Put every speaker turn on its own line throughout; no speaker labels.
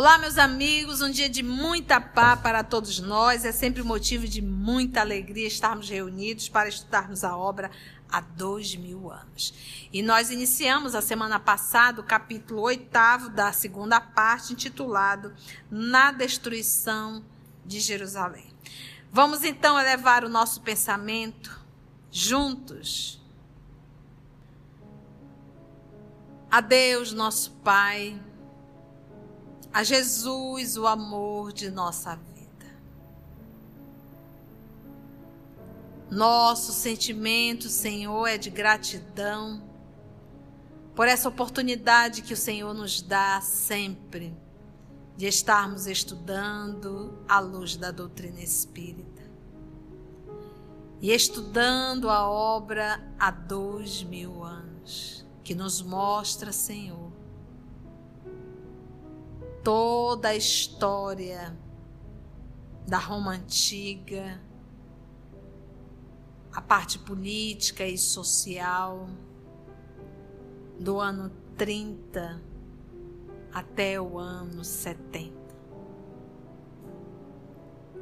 Olá, meus amigos, um dia de muita paz para todos nós. É sempre motivo de muita alegria estarmos reunidos para estudarmos a obra há dois mil anos. E nós iniciamos a semana passada o capítulo oitavo da segunda parte, intitulado Na Destruição de Jerusalém. Vamos então elevar o nosso pensamento juntos a Deus, nosso Pai a Jesus o amor de nossa vida. Nosso sentimento, Senhor, é de gratidão por essa oportunidade que o Senhor nos dá sempre de estarmos estudando à luz da doutrina espírita e estudando a obra há dois mil anos, que nos mostra, Senhor, toda a história da Roma antiga, a parte política e social do ano 30 até o ano 70.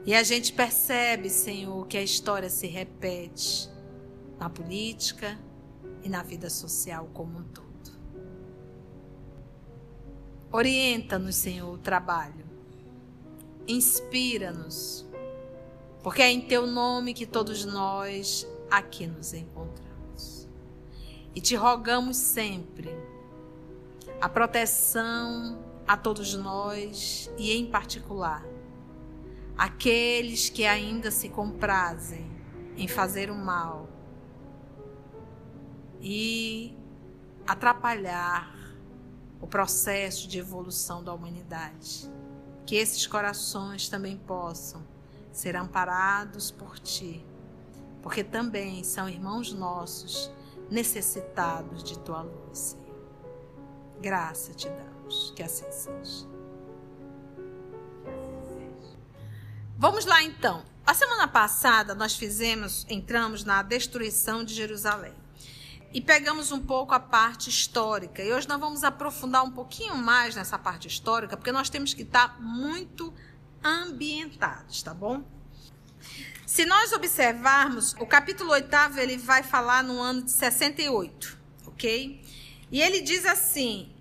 E a gente percebe, Senhor, que a história se repete na política e na vida social como um todo. Orienta-nos, Senhor, o trabalho. Inspira-nos. Porque é em teu nome que todos nós aqui nos encontramos. E te rogamos sempre a proteção a todos nós e, em particular, aqueles que ainda se comprazem em fazer o mal e atrapalhar o processo de evolução da humanidade. Que esses corações também possam ser amparados por Ti, porque também são irmãos nossos necessitados de Tua luz, Senhor. Graça te damos, que assim seja. Vamos lá então. A semana passada nós fizemos, entramos na destruição de Jerusalém e pegamos um pouco a parte histórica. E hoje nós vamos aprofundar um pouquinho mais nessa parte histórica, porque nós temos que estar muito ambientados, tá bom? Se nós observarmos, o capítulo 8 ele vai falar no ano de 68, ok? E ele diz assim: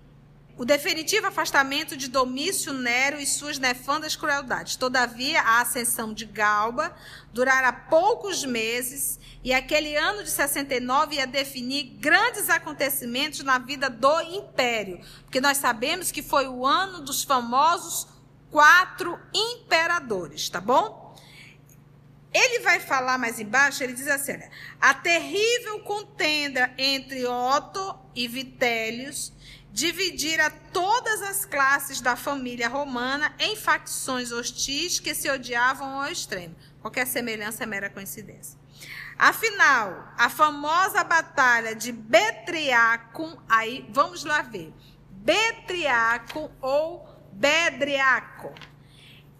o definitivo afastamento de Domício Nero e suas nefandas crueldades. Todavia, a ascensão de Galba durara poucos meses e aquele ano de 69 ia definir grandes acontecimentos na vida do império, porque nós sabemos que foi o ano dos famosos quatro imperadores, tá bom? Ele vai falar mais embaixo, ele diz assim: olha, a terrível contenda entre Otto e Vitélios dividira todas as classes da família romana em facções hostis que se odiavam ao extremo. Qualquer semelhança é mera coincidência. Afinal, a famosa batalha de Betriacum, aí vamos lá ver. Betriacum ou Bedriaco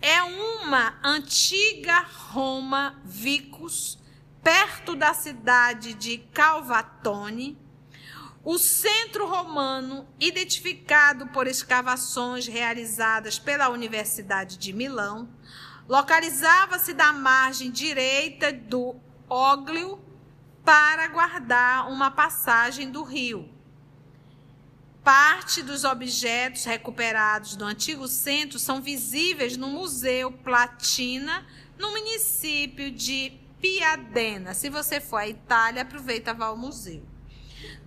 é uma antiga Roma Vicus, perto da cidade de Calvatone, o centro romano, identificado por escavações realizadas pela Universidade de Milão, localizava-se da margem direita do Óglio para guardar uma passagem do rio. Parte dos objetos recuperados do antigo centro são visíveis no Museu Platina, no município de Piadena. Se você for à Itália, aproveita vá ao museu.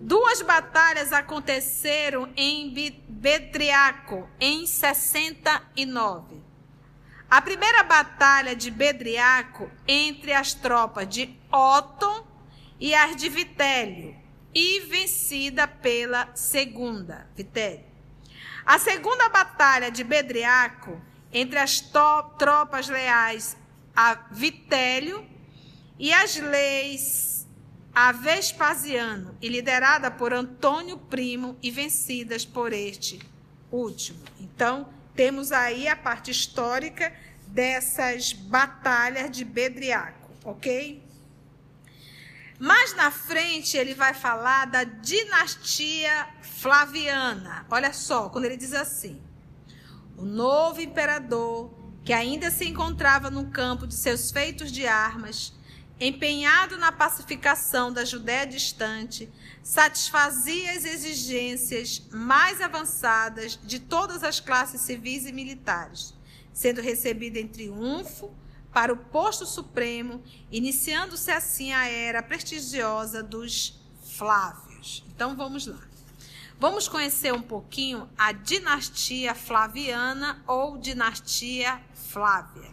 Duas batalhas aconteceram em Betriaco em 69. A primeira batalha de Bedriaco entre as tropas de Otton e as de Vitélio, e vencida pela segunda, Vitélio. A segunda batalha de Bedriaco entre as tropas leais a Vitélio e as leis a Vespasiano, e liderada por Antônio Primo e vencidas por este último. Então, temos aí a parte histórica dessas batalhas de Bedriaco, ok? Mais na frente ele vai falar da dinastia Flaviana. Olha só, quando ele diz assim: o novo imperador, que ainda se encontrava no campo de seus feitos de armas, empenhado na pacificação da Judéia distante, satisfazia as exigências mais avançadas de todas as classes civis e militares, sendo recebido em triunfo para o posto supremo, iniciando-se assim a era prestigiosa dos Flávios. Então vamos lá. Vamos conhecer um pouquinho a dinastia Flaviana ou dinastia Flávia.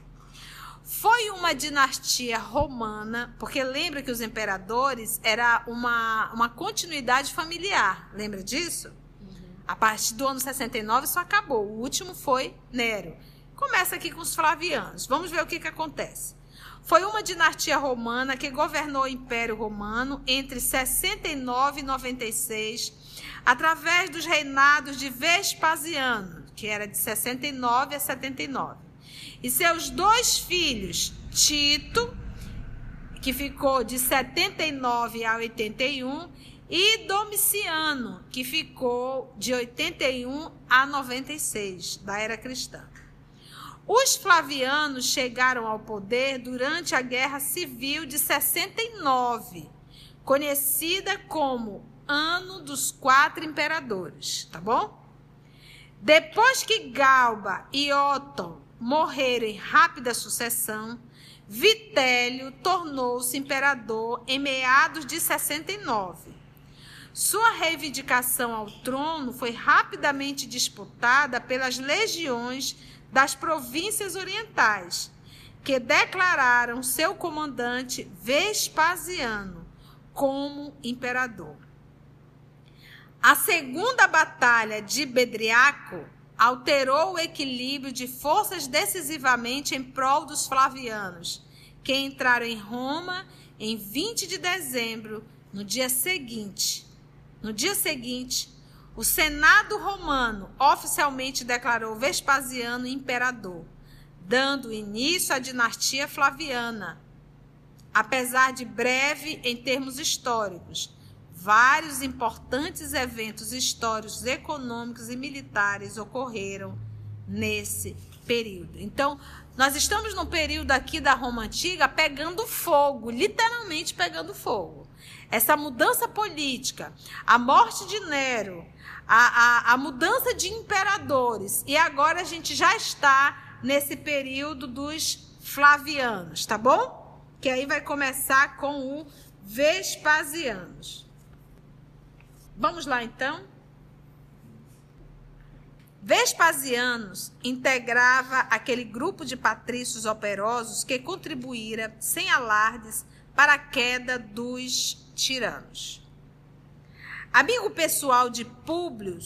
Foi uma dinastia romana, porque lembra que os imperadores era uma, uma continuidade familiar. Lembra disso? Uhum. A partir do ano 69 isso acabou. O último foi Nero. Começa aqui com os flavianos. Vamos ver o que, que acontece. Foi uma dinastia romana que governou o Império Romano entre 69 e 96, através dos reinados de Vespasiano, que era de 69 a 79, e seus dois filhos, Tito, que ficou de 79 a 81, e Domiciano, que ficou de 81 a 96, da era cristã. Os flavianos chegaram ao poder durante a Guerra Civil de 69, conhecida como Ano dos Quatro Imperadores, tá bom? Depois que Galba e Otton morreram em rápida sucessão, Vitélio tornou-se imperador em meados de 69. Sua reivindicação ao trono foi rapidamente disputada pelas legiões das províncias orientais, que declararam seu comandante Vespasiano como imperador. A segunda batalha de Bedriaco alterou o equilíbrio de forças decisivamente em prol dos flavianos, que entraram em Roma em 20 de dezembro, no dia seguinte. No dia seguinte, o Senado romano oficialmente declarou Vespasiano imperador, dando início à dinastia Flaviana. Apesar de breve em termos históricos, vários importantes eventos históricos, econômicos e militares ocorreram nesse período. Então, nós estamos num período aqui da Roma Antiga pegando fogo, literalmente pegando fogo. Essa mudança política, a morte de Nero, a, a, a mudança de imperadores. E agora a gente já está nesse período dos Flavianos, tá bom? Que aí vai começar com o Vespasianos. Vamos lá então? Vespasianos integrava aquele grupo de patrícios operosos que contribuíra sem alardes para a queda dos tiranos. Amigo pessoal de Públio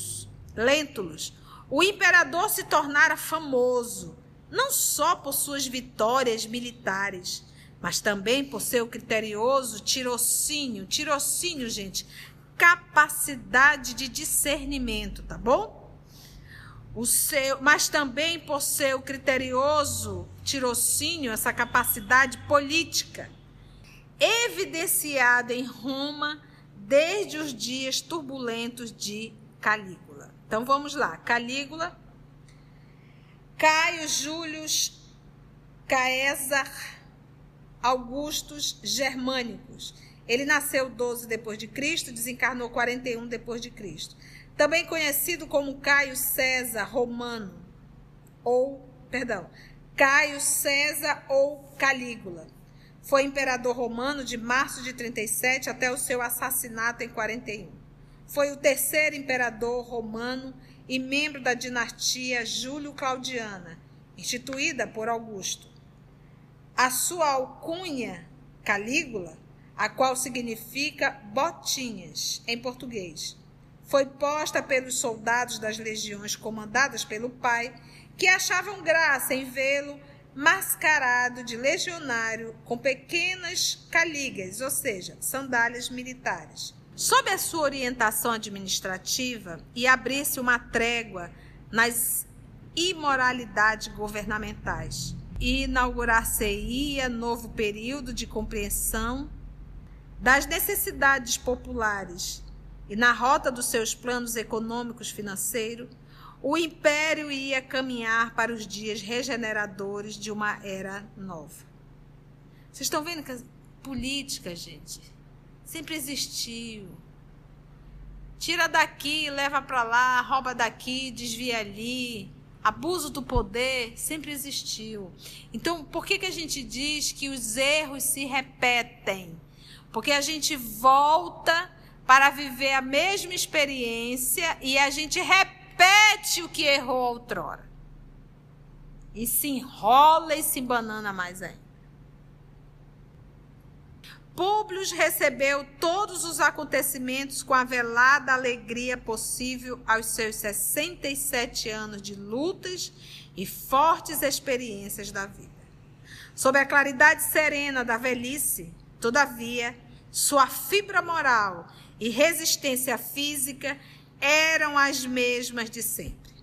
Lentulus, o imperador se tornara famoso, não só por suas vitórias militares, mas também por seu criterioso tirocínio, tirocínio, gente, capacidade de discernimento, tá bom? O seu, mas também por seu criterioso tirocínio, essa capacidade política, evidenciada em Roma desde os dias turbulentos de Calígula. Então vamos lá, Calígula, Caio Július Caesar Augustus Germânicos. Ele nasceu 12 depois de Cristo, desencarnou 41 depois de Cristo. Também conhecido como Caio César Romano ou, perdão, Caio César ou Calígula. Foi imperador romano de março de 37 até o seu assassinato em 41. Foi o terceiro imperador romano e membro da dinastia Júlio-Claudiana, instituída por Augusto. A sua alcunha, Calígula, a qual significa botinhas em português, foi posta pelos soldados das legiões comandadas pelo pai, que achavam graça em vê-lo mascarado de legionário com pequenas caligas, ou seja, sandálias militares. Sob a sua orientação administrativa e abrir-se uma trégua nas imoralidades governamentais. Inaugurar-se-ia novo período de compreensão das necessidades populares e na rota dos seus planos econômicos financeiros, o império ia caminhar para os dias regeneradores de uma era nova. Vocês estão vendo que a política, gente, sempre existiu. Tira daqui, leva para lá, rouba daqui, desvia ali. Abuso do poder sempre existiu. Então, por que, que a gente diz que os erros se repetem? Porque a gente volta para viver a mesma experiência e a gente repete o que errou outrora. E se enrola e se banana mais ainda. Públio recebeu todos os acontecimentos com a velada alegria possível aos seus 67 anos de lutas e fortes experiências da vida. Sob a claridade serena da velhice, todavia, sua fibra moral e resistência física eram as mesmas de sempre.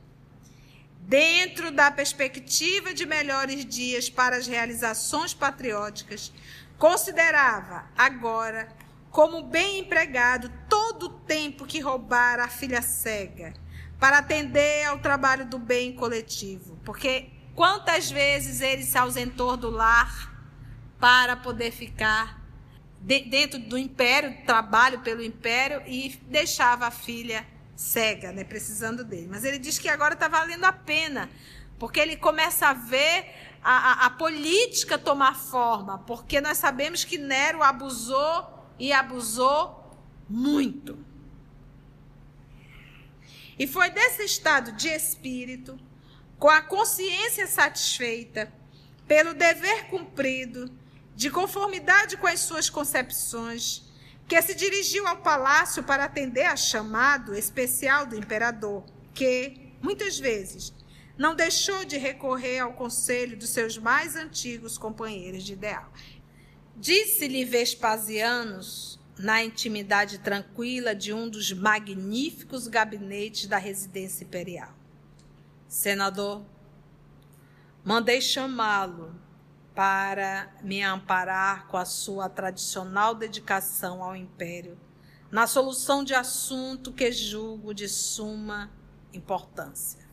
Dentro da perspectiva de melhores dias para as realizações patrióticas, Considerava agora como bem empregado todo o tempo que roubara a filha cega para atender ao trabalho do bem coletivo. Porque quantas vezes ele se ausentou do lar para poder ficar dentro do império, trabalho pelo império e deixava a filha cega, né, precisando dele. Mas ele diz que agora está valendo a pena, porque ele começa a ver a, a, a política tomar forma, porque nós sabemos que Nero abusou e abusou muito. E foi desse estado de espírito, com a consciência satisfeita, pelo dever cumprido, de conformidade com as suas concepções, que se dirigiu ao palácio para atender a chamado especial do imperador, que, muitas vezes, não deixou de recorrer ao conselho dos seus mais antigos companheiros de ideal. Disse-lhe Vespasianos, na intimidade tranquila de um dos magníficos gabinetes da residência imperial: Senador, mandei chamá-lo para me amparar com a sua tradicional dedicação ao império na solução de assunto que julgo de suma importância.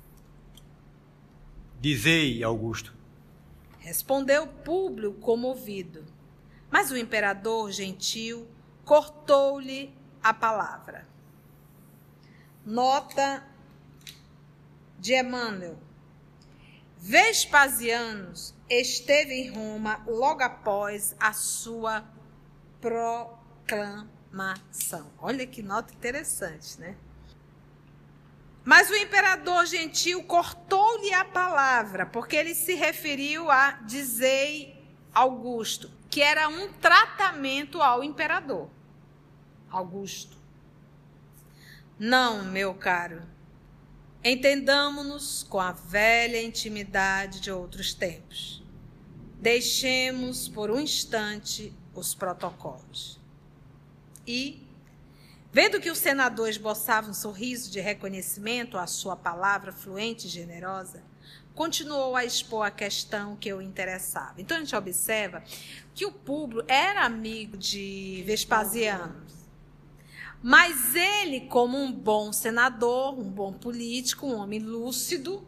Dizei, Augusto.
Respondeu Públio comovido. Mas o imperador gentil cortou-lhe a palavra. Nota de Emmanuel. Vespasianos esteve em Roma logo após a sua proclamação. Olha que nota interessante, né? Mas o imperador gentil cortou-lhe a palavra, porque ele se referiu a dizei Augusto, que era um tratamento ao imperador. Augusto. Não, meu caro. Entendamos-nos com a velha intimidade de outros tempos. Deixemos por um instante os protocolos. E Vendo que o senador esboçava um sorriso de reconhecimento à sua palavra fluente e generosa, continuou a expor a questão que o interessava. Então a gente observa que o Públio era amigo de Vespasiano. Mas ele, como um bom senador, um bom político, um homem lúcido,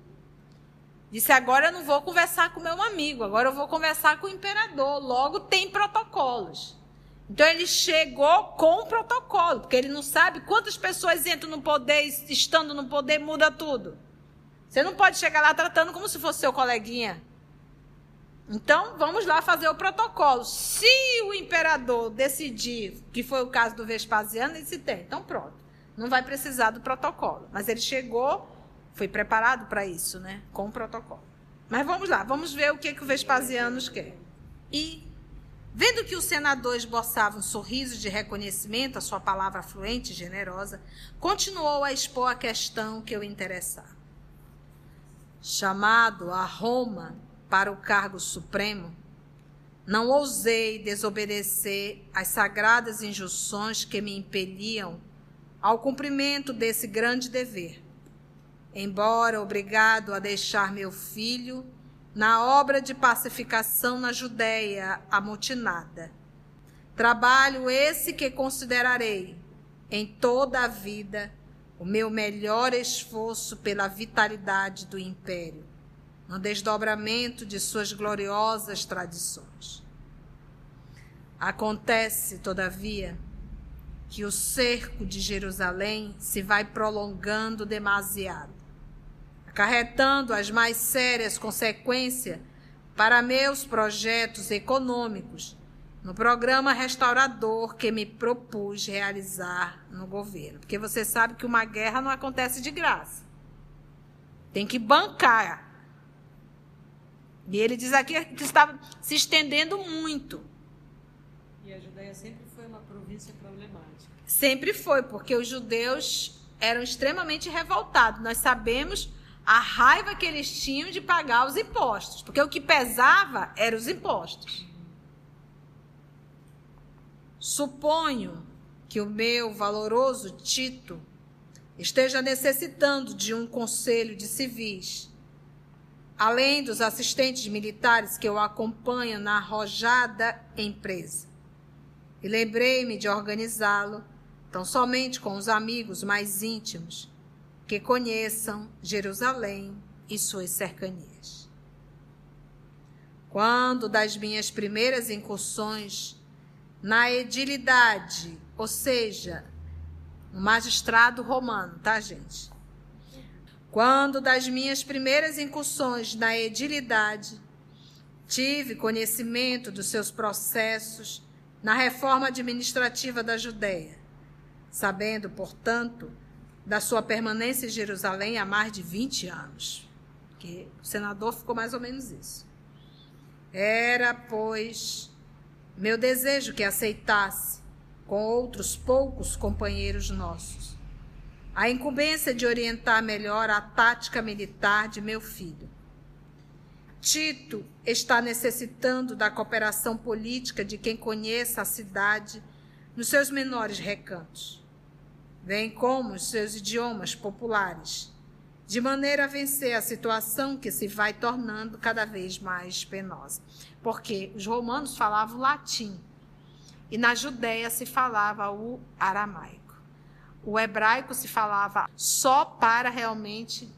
disse: agora eu não vou conversar com meu amigo, agora eu vou conversar com o imperador. Logo tem protocolos. Então ele chegou com o protocolo, porque ele não sabe quantas pessoas entram no poder, estando no poder, muda tudo. Você não pode chegar lá tratando como se fosse seu coleguinha. Então, vamos lá fazer o protocolo. Se o imperador decidir, que foi o caso do Vespasiano, ele se tem. Então, pronto. Não vai precisar do protocolo. Mas ele chegou, foi preparado para isso, né? Com o protocolo. Mas vamos lá, vamos ver o que, que o Vespasiano quer. E Vendo que o senador esboçava um sorriso de reconhecimento à sua palavra fluente e generosa, continuou a expor a questão que o interessava. Chamado a Roma para o cargo supremo, não ousei desobedecer às sagradas injunções que me impeliam ao cumprimento desse grande dever. Embora obrigado a deixar meu filho na obra de pacificação na Judéia amotinada. Trabalho esse que considerarei em toda a vida o meu melhor esforço pela vitalidade do império, no desdobramento de suas gloriosas tradições. Acontece, todavia, que o cerco de Jerusalém se vai prolongando demasiado, acarretando as mais sérias consequências para meus projetos econômicos no programa restaurador que me propus realizar no governo. Porque você sabe que uma guerra não acontece de graça. Tem que bancar. E ele diz aqui que estava se estendendo muito.
E a Judéia sempre foi uma província problemática.
Sempre foi, porque os judeus eram extremamente revoltados. Nós sabemos a raiva que eles tinham de pagar os impostos, porque o que pesava eram os impostos. Suponho que o meu valoroso Tito esteja necessitando de um conselho de civis, além dos assistentes militares que eu acompanho na arrojada empresa. E lembrei-me de organizá-lo tão somente com os amigos mais íntimos que conheçam Jerusalém e suas cercanias. Quando das minhas primeiras incursões na edilidade, ou seja, no magistrado romano, tá, gente? Quando das minhas primeiras incursões na edilidade, tive conhecimento dos seus processos na reforma administrativa da Judéia, sabendo, portanto, da sua permanência em Jerusalém há mais de 20 anos. Que o senador ficou mais ou menos isso. Era, pois, meu desejo que aceitasse, com outros poucos companheiros nossos, a incumbência de orientar melhor a tática militar de meu filho. Tito está necessitando da cooperação política de quem conheça a cidade nos seus menores recantos, bem como os seus idiomas populares, de maneira a vencer a situação que se vai tornando cada vez mais penosa porque os romanos falavam latim e na Judéia se falava o aramaico. O hebraico se falava só para realmente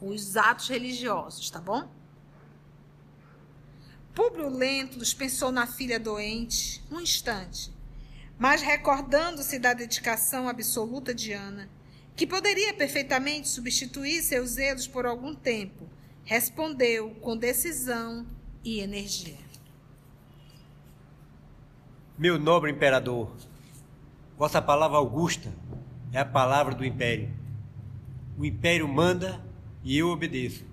os atos religiosos, tá bom? Públio Lentulus pensou na filha doente um instante, mas recordando-se da dedicação absoluta de Ana, que poderia perfeitamente substituir seus zelos por algum tempo, respondeu com decisão e energia.
Meu nobre imperador, vossa palavra augusta é a palavra do império. O império manda e eu obedeço,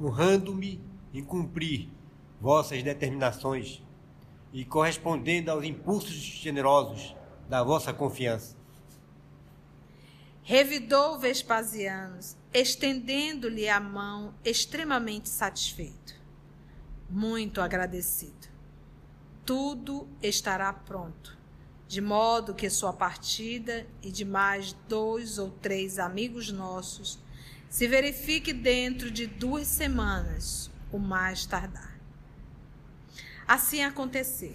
honrando-me em cumprir vossas determinações e correspondendo aos impulsos generosos da vossa confiança.
Revidou Vespasiano, estendendo-lhe a mão, extremamente satisfeito muito agradecido. Tudo estará pronto, de modo que sua partida e de mais dois ou três amigos nossos se verifique dentro de duas semanas, o mais tardar. Assim aconteceu.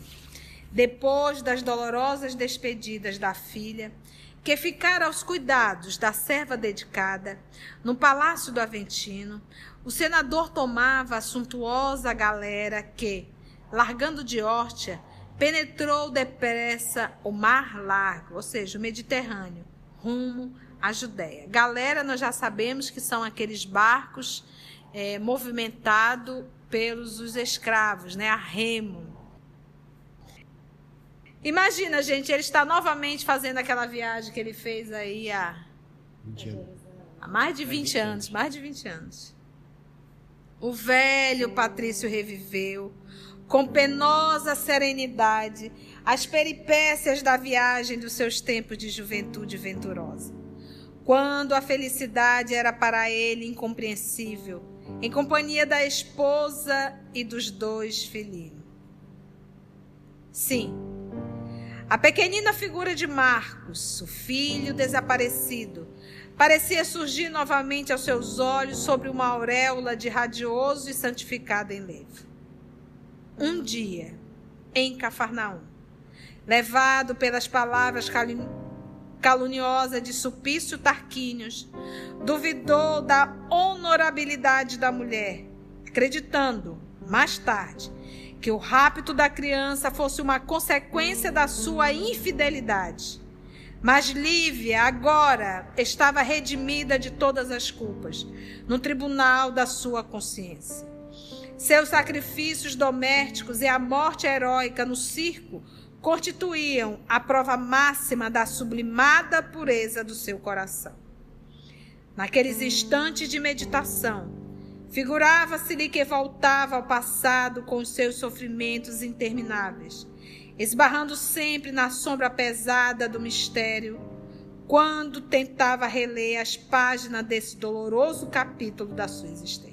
Depois das dolorosas despedidas da filha, que ficara aos cuidados da serva dedicada, no palácio do Aventino, o senador tomava a suntuosa galera que, largando de Órtia, penetrou depressa o mar largo, ou seja, o Mediterrâneo, rumo à Judéia. Galera, nós já sabemos que são aqueles barcos é, movimentados pelos os escravos, né, a remo. Imagina, gente, ele está novamente fazendo aquela viagem que ele fez aí há, há mais de 20 anos, mais de 20 anos. O velho Patrício reviveu, com penosa serenidade, as peripécias da viagem dos seus tempos de juventude venturosa. Quando a felicidade era para ele incompreensível, em companhia da esposa e dos dois filhinhos. Sim, a pequenina figura de Marcos, o filho desaparecido, parecia surgir novamente aos seus olhos sobre uma auréola de radioso e santificado enlevo. Um dia, em Cafarnaum, levado pelas palavras caluniosa de Supício Tarquínios, duvidou da honorabilidade da mulher, acreditando, mais tarde, que o rapto da criança fosse uma consequência da sua infidelidade. Mas Lívia agora estava redimida de todas as culpas, no tribunal da sua consciência. Seus sacrifícios domésticos e a morte heróica no circo constituíam a prova máxima da sublimada pureza do seu coração. Naqueles instantes de meditação, Figurava-se-lhe que voltava ao passado com os seus sofrimentos intermináveis, esbarrando sempre na sombra pesada do mistério, quando tentava reler as páginas desse doloroso capítulo da sua existência.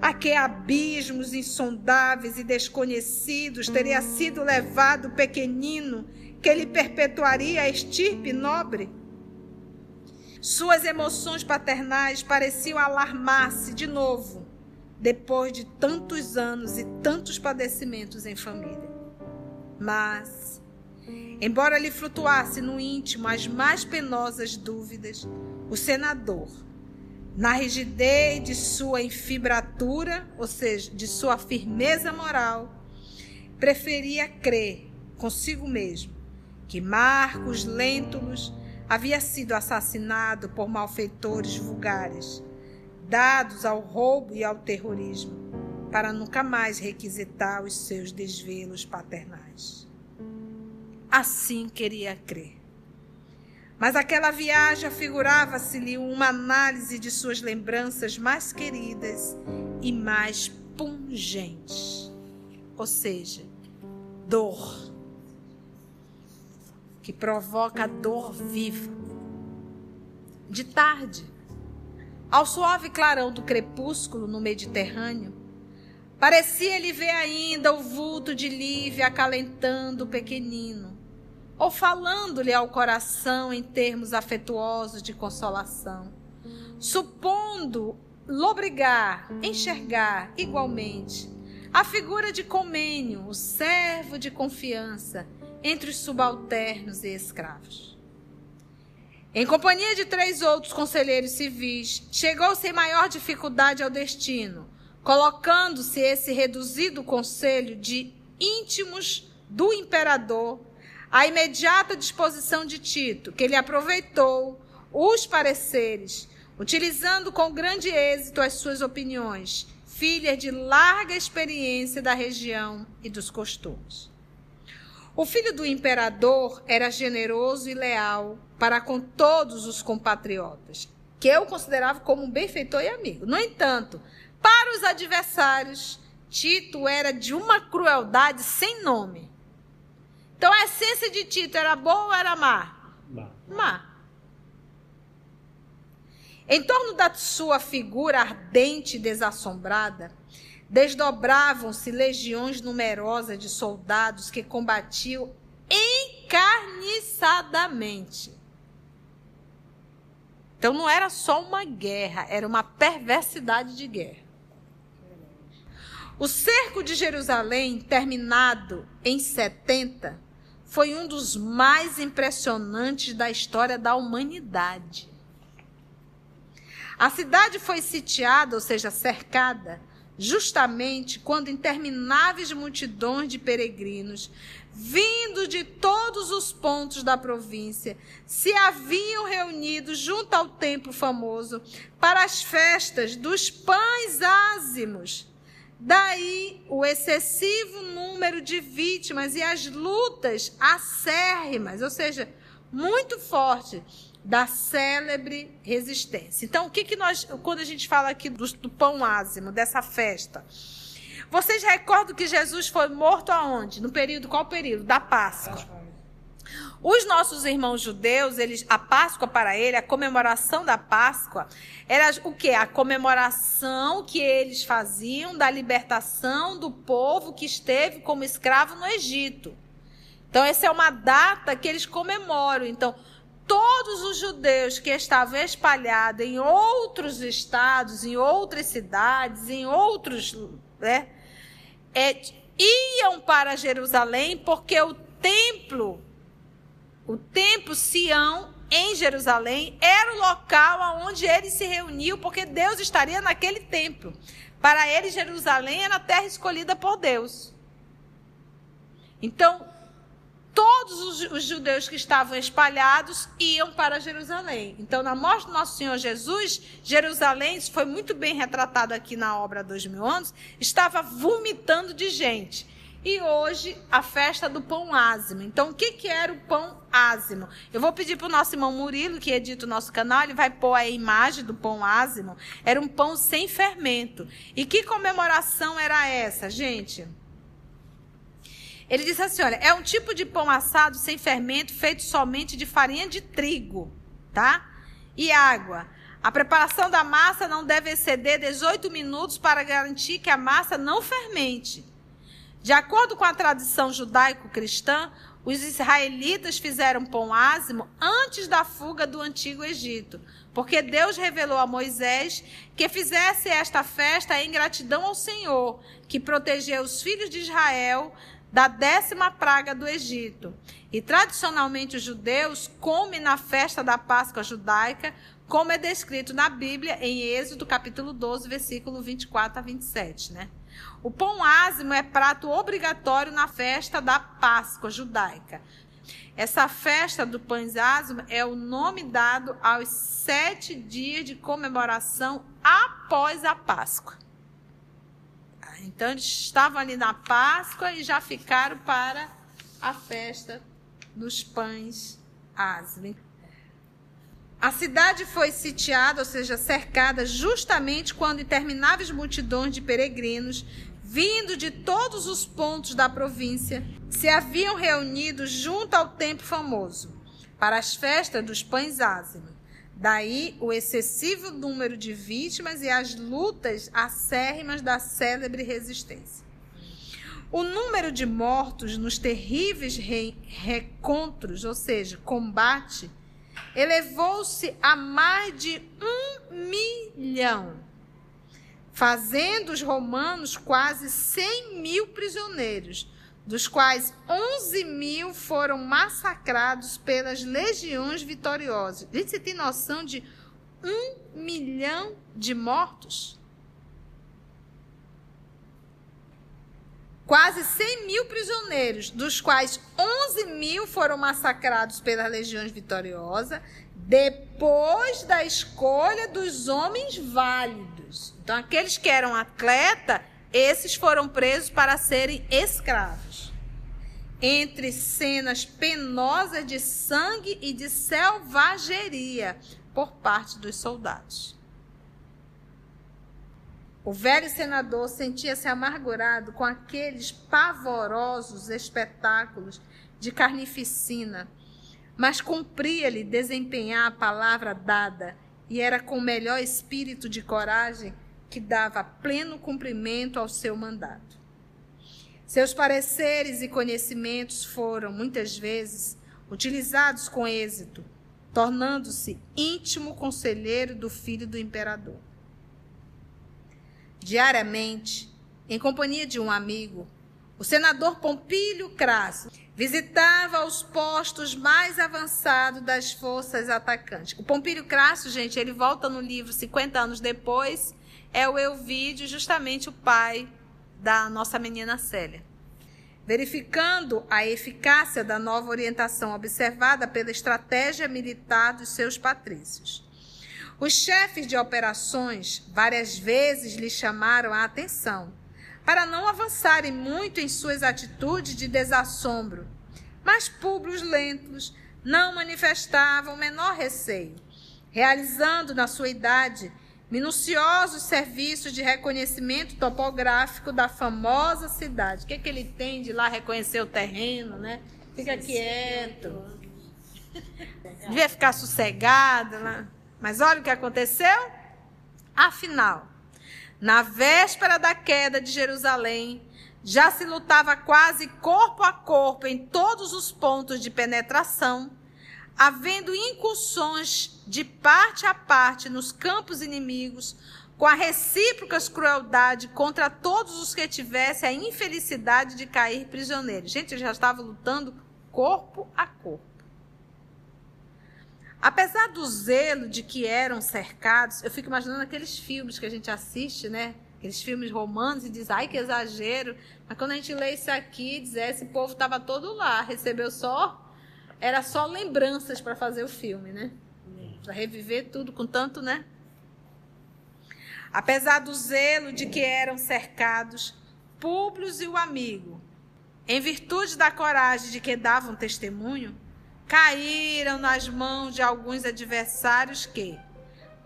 A que abismos insondáveis e desconhecidos teria sido levado o pequenino que lhe perpetuaria a estirpe nobre? Suas emoções paternais pareciam alarmar-se de novo, depois de tantos anos e tantos padecimentos em família. Mas, embora lhe flutuasse no íntimo as mais penosas dúvidas, o senador, na rigidez de sua infibratura, ou seja, de sua firmeza moral, preferia crer consigo mesmo que Marcos Lentulus havia sido assassinado por malfeitores vulgares, dados ao roubo e ao terrorismo, para nunca mais requisitar os seus desvelos paternais. Assim queria crer. Mas aquela viagem afigurava-se-lhe uma análise de suas lembranças mais queridas e mais pungentes. Ou seja, dor que provoca dor viva. De tarde, ao suave clarão do crepúsculo no Mediterrâneo, parecia-lhe ver ainda o vulto de Lívia acalentando o pequenino, ou falando-lhe ao coração em termos afetuosos de consolação, supondo lobrigar, enxergar igualmente a figura de Comênio, o servo de confiança, entre os subalternos e escravos. Em companhia de três outros conselheiros civis, chegou sem maior dificuldade ao destino, colocando-se esse reduzido conselho de íntimos do imperador à imediata disposição de Tito, que ele aproveitou os pareceres, utilizando com grande êxito as suas opiniões, filhas de larga experiência da região e dos costumes. O filho do imperador era generoso e leal para com todos os compatriotas, que eu considerava como um benfeitor e amigo. No entanto, para os adversários, Tito era de uma crueldade sem nome. Então a essência de Tito era boa ou era má? Má. má. Em torno da sua figura ardente e desassombrada, desdobravam-se legiões numerosas de soldados que combatiam encarniçadamente. Então não era só uma guerra, era uma perversidade de guerra. O cerco de Jerusalém, terminado em 70, foi um dos mais impressionantes da história da humanidade. A cidade foi sitiada, ou seja, cercada, justamente quando intermináveis multidões de peregrinos, vindo de todos os pontos da província, se haviam reunido junto ao templo famoso para as festas dos pães ázimos. Daí o excessivo número de vítimas e as lutas acérrimas, ou seja, muito forte da célebre resistência. Então, o que, que nós, quando a gente fala aqui do, do pão ázimo, dessa festa, vocês recordam que Jesus foi morto aonde? No período, qual período? Da Páscoa. Os nossos irmãos judeus, eles, a Páscoa para ele, a comemoração da Páscoa, era o que? A comemoração que eles faziam da libertação do povo que esteve como escravo no Egito. Então, essa é uma data que eles comemoram. Então, todos os judeus que estavam espalhados em outros estados, em outras cidades, em outros. Né, é, iam para Jerusalém porque o templo, o templo Sião em Jerusalém era o local onde ele se reuniu, porque Deus estaria naquele templo. Para ele, Jerusalém era a terra escolhida por Deus. Então, todos os, judeus que estavam espalhados iam para Jerusalém. Então, na morte do nosso Senhor Jesus, Jerusalém, isso foi muito bem retratado aqui na obra Dois Mil Anos, estava vomitando de gente. E hoje, a festa do pão ázimo. Então, o que, que era o pão ázimo? Eu vou pedir para o nosso irmão Murilo, que edita o nosso canal, ele vai pôr a imagem do pão ázimo. Era um pão sem fermento. E que comemoração era essa, gente? Ele disse assim: olha, é um tipo de pão assado sem fermento, feito somente de farinha de trigo, tá? E água. A preparação da massa não deve exceder 18 minutos para garantir que a massa não fermente. De acordo com a tradição judaico-cristã, os israelitas fizeram pão ázimo antes da fuga do antigo Egito, porque Deus revelou a Moisés que fizesse esta festa em gratidão ao Senhor, que protegeu os filhos de Israel da décima praga do Egito. E tradicionalmente os judeus comem na festa da Páscoa judaica, como é descrito na Bíblia em Êxodo capítulo 12, versículo 24 a 27, né? O pão ázimo é prato obrigatório na festa da Páscoa judaica. Essa festa do pães ázimo é o nome dado aos sete dias de comemoração após a Páscoa. Então, eles estavam ali na Páscoa e já ficaram para a festa dos pães ázimos. A cidade foi sitiada, ou seja, cercada, justamente quando intermináveis multidões de peregrinos, vindo de todos os pontos da província, se haviam reunido junto ao templo famoso para as festas dos pães ázimos. Daí o excessivo número de vítimas e as lutas acérrimas da célebre resistência. O número de mortos nos terríveis re recontros, ou seja, combate, elevou-se a mais de um milhão, fazendo os romanos quase 100 mil prisioneiros dos quais 11 mil foram massacrados pelas legiões vitoriosas. Gente, você tem noção de um milhão de mortos? Quase 100 mil prisioneiros, dos quais 11 mil foram massacrados pelas legiões vitoriosas, depois da escolha dos homens válidos. Então, aqueles que eram atleta, esses foram presos para serem escravos entre cenas penosas de sangue e de selvageria por parte dos soldados. O velho senador sentia-se amargurado com aqueles pavorosos espetáculos de carnificina, mas cumpria-lhe desempenhar a palavra dada e era com o melhor espírito de coragem que dava pleno cumprimento ao seu mandato. Seus pareceres e conhecimentos foram, muitas vezes, utilizados com êxito, tornando-se íntimo conselheiro do filho do imperador. Diariamente, em companhia de um amigo, o senador Pompílio Crasso visitava os postos mais avançados das forças atacantes. O Pompílio Crasso, gente, ele volta no livro 50 anos depois, é o Euvídio, justamente o pai da nossa menina Célia. Verificando a eficácia da nova orientação observada pela estratégia militar dos seus patrícios. Os chefes de operações várias vezes lhe chamaram a atenção para não avançarem muito em suas atitudes de desassombro, mas Públios lentos não manifestavam o menor receio, realizando na sua idade minuciosos serviços de reconhecimento topográfico da famosa cidade. O que, é que ele tem de lá reconhecer o terreno, né? Fica quieto. Devia ficar sossegado, né? Mas olha o que aconteceu. Afinal, na véspera da queda de Jerusalém, já se lutava quase corpo a corpo em todos os pontos de penetração havendo incursões de parte a parte nos campos inimigos, com a recíproca crueldade contra todos os que tivessem a infelicidade de cair prisioneiros. Gente, eles já estavam lutando corpo a corpo. Apesar do zelo de que eram cercados, eu fico imaginando aqueles filmes que a gente assiste, né? Aqueles filmes romanos e diz, ai que exagero. Mas quando a gente lê isso aqui, diz, é, esse povo estava todo lá, recebeu só. Era só lembranças para fazer o filme, né? Para reviver tudo com tanto, né? Apesar do zelo de que eram cercados, Públio e o amigo, em virtude da coragem de que davam testemunho, caíram nas mãos de alguns adversários que,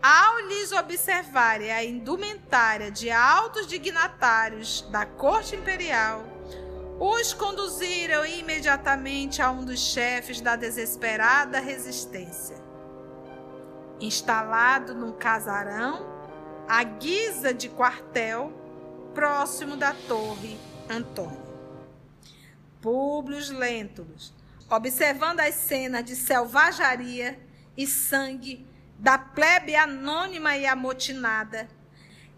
ao lhes observarem a indumentária de altos dignatários da corte imperial, os conduziram imediatamente a um dos chefes da desesperada resistência. Instalado num casarão, à guisa de quartel, próximo da Torre Antônio. Públio Lentulus, observando as cenas de selvageria e sangue da plebe anônima e amotinada,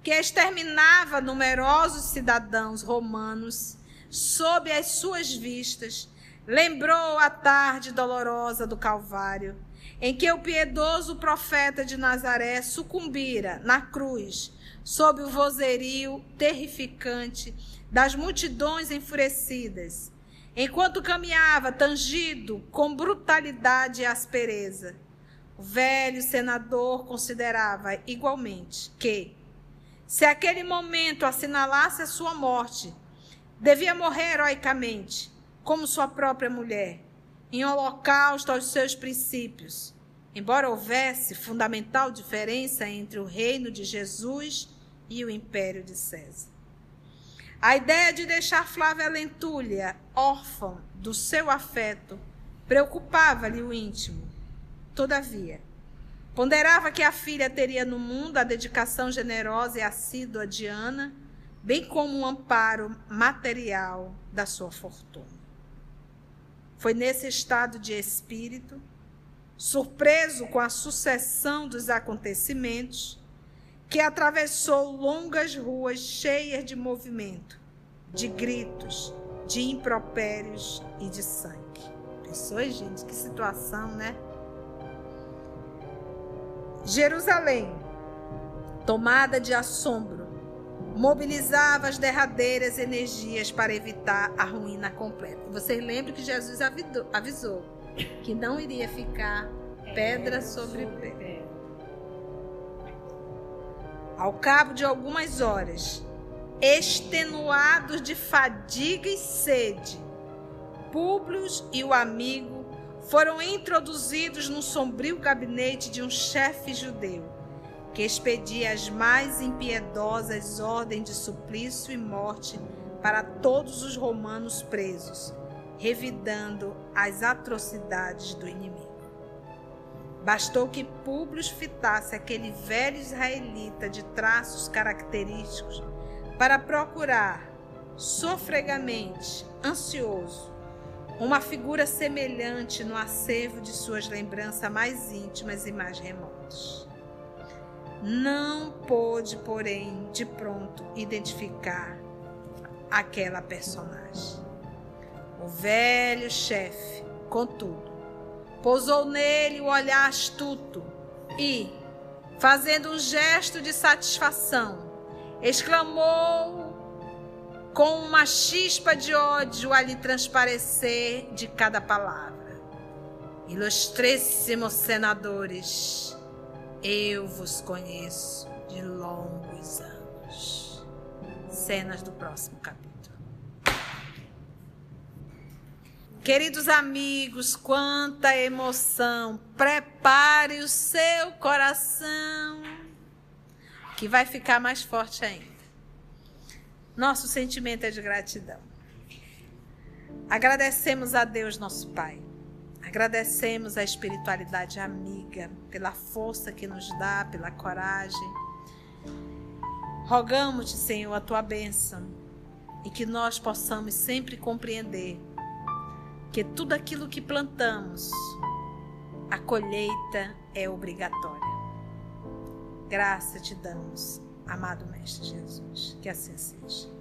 que exterminava numerosos cidadãos romanos sob as suas vistas, lembrou a tarde dolorosa do Calvário, em que o piedoso profeta de Nazaré sucumbira na cruz, sob o vozerio terrificante das multidões enfurecidas, enquanto caminhava tangido com brutalidade e aspereza. O velho senador considerava igualmente que, se aquele momento assinalasse a sua morte, devia morrer heroicamente, como sua própria mulher, em holocausto aos seus princípios, embora houvesse fundamental diferença entre o reino de Jesus e o império de César. A ideia de deixar Flávia Lentulha órfã do seu afeto preocupava-lhe o íntimo. Todavia, ponderava que a filha teria no mundo a dedicação generosa e assídua de Ana, bem como um amparo material da sua fortuna. Foi nesse estado de espírito, surpreso com a sucessão dos acontecimentos, que atravessou longas ruas cheias de movimento, de gritos, de impropérios e de sangue. Pessoas, gente, que situação, né? Jerusalém, tomada de assombro, mobilizava as derradeiras energias para evitar a ruína completa. Vocês lembram que Jesus avisou que não iria ficar pedra sobre pedra. Ao cabo de algumas horas, extenuados de fadiga e sede, Públio e o amigo foram introduzidos no sombrio gabinete de um chefe judeu, que expedia as mais impiedosas ordens de suplício e morte para todos os romanos presos, revidando as atrocidades do inimigo. Bastou que Públio fitasse aquele velho israelita de traços característicos para procurar, sofregamente, ansioso, uma figura semelhante no acervo de suas lembranças mais íntimas e mais remotas. Não pôde, porém, de pronto identificar aquela personagem. O velho chefe, contudo, Pousou nele o olhar astuto e, fazendo um gesto de satisfação, exclamou com uma chispa de ódio a lhe transparecer de cada palavra: Ilustríssimos senadores, eu vos conheço de longos anos. Cenas do próximo capítulo. Queridos amigos, quanta emoção! Prepare o seu coração, que vai ficar mais forte ainda. Nosso sentimento é de gratidão. Agradecemos a Deus, nosso Pai. Agradecemos a espiritualidade amiga pela força que nos dá, pela coragem. Rogamos-te, Senhor, a tua bênção e que nós possamos sempre compreender que tudo aquilo que plantamos, a colheita é obrigatória. Graça te damos, amado Mestre Jesus, que assim seja.